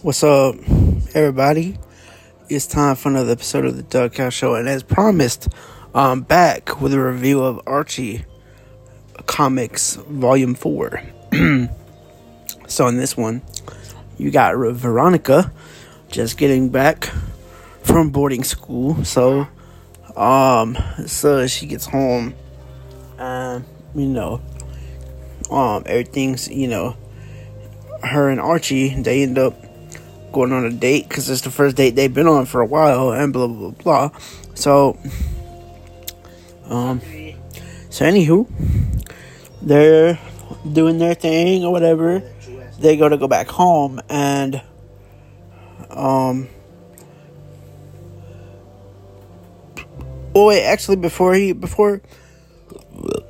What's up, everybody? It's time for another episode of the Doug Cow Show, and as promised, I'm back with a review of Archie Comics Volume 4. so, in this one, you got Veronica just getting back from boarding school. So, um, so she gets home, and you know, um, everything's you know, her and Archie they end up going on a date because it's the first date they've been on for a while, and blah blah blah. So, um, so anywho, they're doing their thing or whatever. They go to go back home, and um. Oh wait, actually, before he before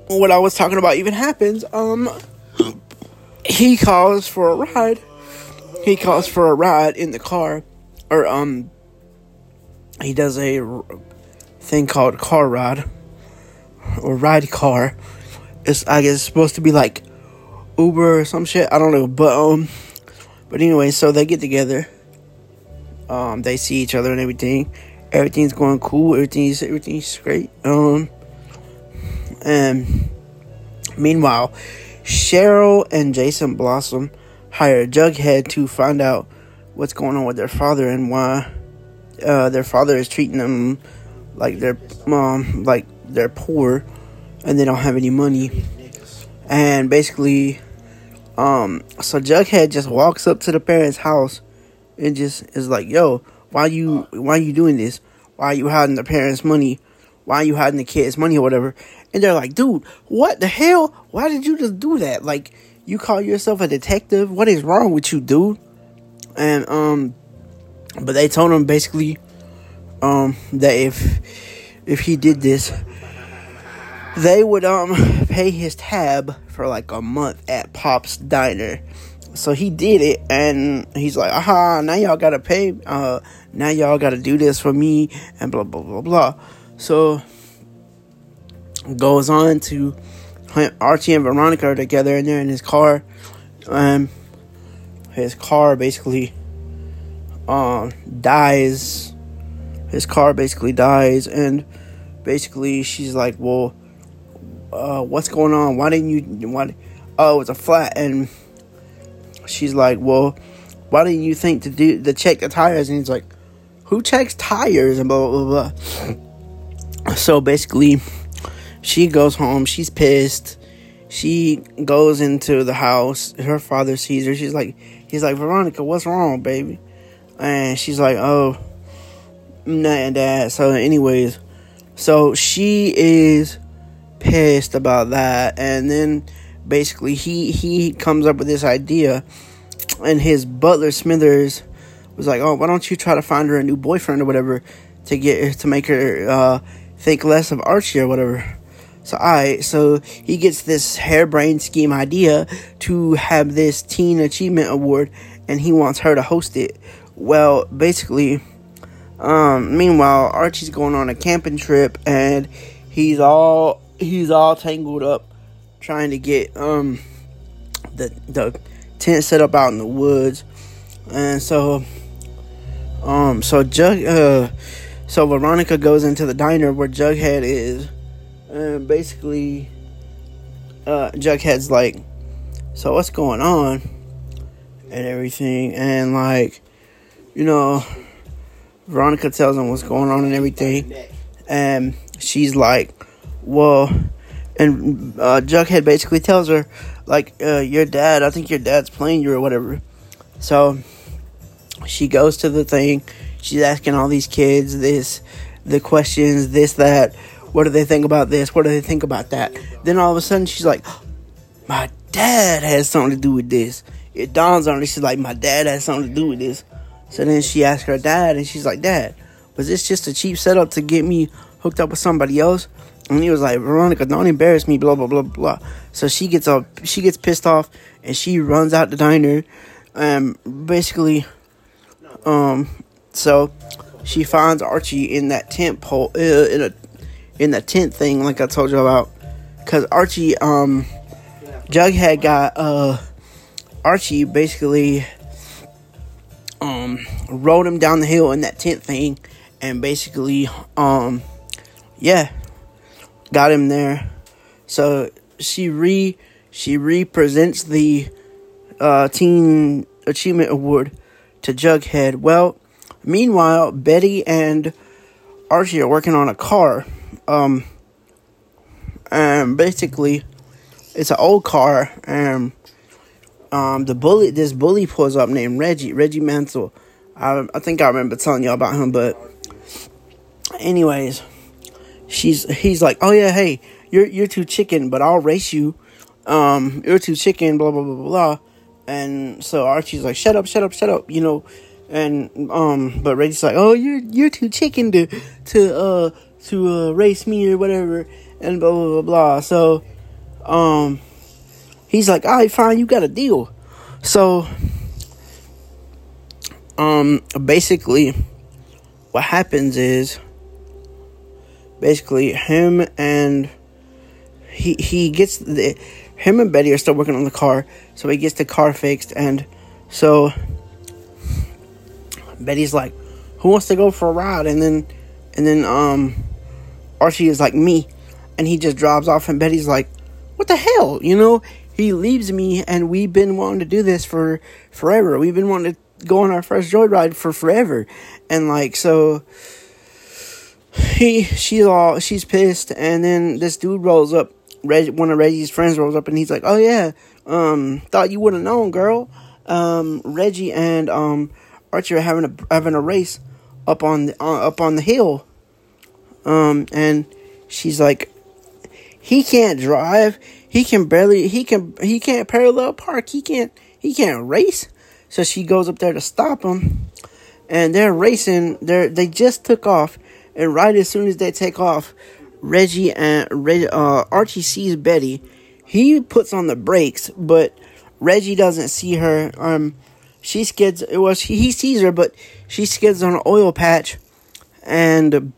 what I was talking about even happens, um, he calls for a ride he calls for a ride in the car, or um, he does a thing called car ride or ride car. It's I guess it's supposed to be like Uber or some shit. I don't know, but um, but anyway, so they get together. Um, they see each other and everything. Everything's going cool. Everything's everything's great. Um, and meanwhile, Cheryl and Jason Blossom hire Jughead to find out what's going on with their father and why uh, their father is treating them like they're um, like they're poor and they don't have any money. And basically, um, so Jughead just walks up to the parents' house and just is like, "Yo, why you why you doing this? Why are you hiding the parents' money? Why are you hiding the kids' money or whatever?" And they're like, "Dude, what the hell? Why did you just do that? Like, you call yourself a detective? What is wrong with you, dude? And um but they told him basically um that if if he did this they would um pay his tab for like a month at Pop's diner. So he did it and he's like, aha, now y'all gotta pay uh now y'all gotta do this for me and blah blah blah blah. So goes on to Archie and Veronica are together and they're in his car. Um, his car basically um, dies. His car basically dies, and basically she's like, "Well, uh, what's going on? Why didn't you? Why? Oh, it's a flat." And she's like, "Well, why didn't you think to do to check the tires?" And he's like, "Who checks tires?" And blah blah blah. So basically she goes home. She's pissed. She goes into the house. Her father sees her. She's like, he's like, Veronica, what's wrong, baby? And she's like, oh, nothing, dad. So, anyways, so she is pissed about that. And then basically he he comes up with this idea, and his butler Smithers was like, oh, why don't you try to find her a new boyfriend or whatever to get to make her uh, think less of Archie or whatever. So I so he gets this harebrained scheme idea to have this teen achievement award and he wants her to host it. Well, basically um meanwhile Archie's going on a camping trip and he's all he's all tangled up trying to get um the the tent set up out in the woods. And so um so Jug uh so Veronica goes into the diner where Jughead is and basically, uh, Jughead's like, so what's going on? And everything. And like, you know, Veronica tells him what's going on and everything. And she's like, well, and uh, Jughead basically tells her, like, uh, your dad, I think your dad's playing you or whatever. So she goes to the thing. She's asking all these kids this, the questions, this, that what do they think about this? What do they think about that? Then all of a sudden she's like, my dad has something to do with this. It dawns on her. She's like, my dad has something to do with this. So then she asks her dad, and she's like, Dad, was this just a cheap setup to get me hooked up with somebody else? And he was like, Veronica, don't embarrass me, blah blah blah blah. So she gets up, she gets pissed off, and she runs out the diner. Um, basically, um, so she finds Archie in that tent pole, uh, in a in the tent thing, like I told you about, because Archie, um, Jughead got uh, Archie basically, um, rode him down the hill in that tent thing and basically um yeah got him there. So she re she represents the uh, teen achievement award to jughead. Well meanwhile betty and archie are working on a car um and basically it's an old car and um the bully this bully pulls up named reggie reggie mantle i, I think i remember telling y'all about him but anyways she's he's like oh yeah hey you're you're too chicken but i'll race you. Um you're too chicken blah blah blah blah blah. And so archie's like shut up shut up shut up you know? And um but reggie's like oh you're you're too chicken to to uh to uh race me or whatever and blah blah blah blah so um he's like all right fine you got a deal so um basically what happens is basically him and he he gets the him and Betty are still working on the car, so he gets the car fixed, and so Betty's like, "Who wants to go for a ride?" And then and then um Archie is like me, and he just drives off, and Betty's like, "What the hell?" You know, he leaves me, and we've been wanting to do this for forever. We've been wanting to go on our first joyride for forever, and like so he she's all she's pissed and then this dude rolls up Reg, one of Reggie's friends rolls up and he's like oh yeah um thought you would have known girl um Reggie and um Archie are having a having a race up on the uh, up on the hill um and she's like he can't drive he can barely he can he can't parallel park he can't he can't race so she goes up there to stop him and they're racing They're. they just took off and right as soon as they take off, Reggie and uh, Archie sees Betty. He puts on the brakes, but Reggie doesn't see her. Um, she skids. It was he, he sees her, but she skids on an oil patch, and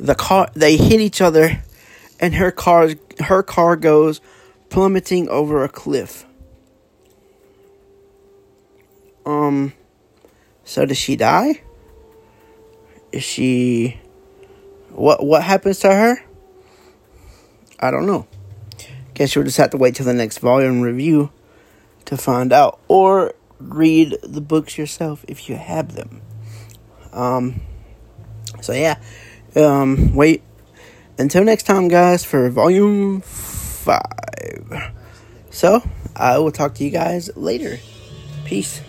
the car they hit each other, and her car her car goes plummeting over a cliff. Um, so does she die? Is she what what happens to her? I don't know. Guess you'll just have to wait till the next volume review to find out or read the books yourself if you have them. Um so yeah. Um wait until next time guys for volume 5. So, I will talk to you guys later. Peace.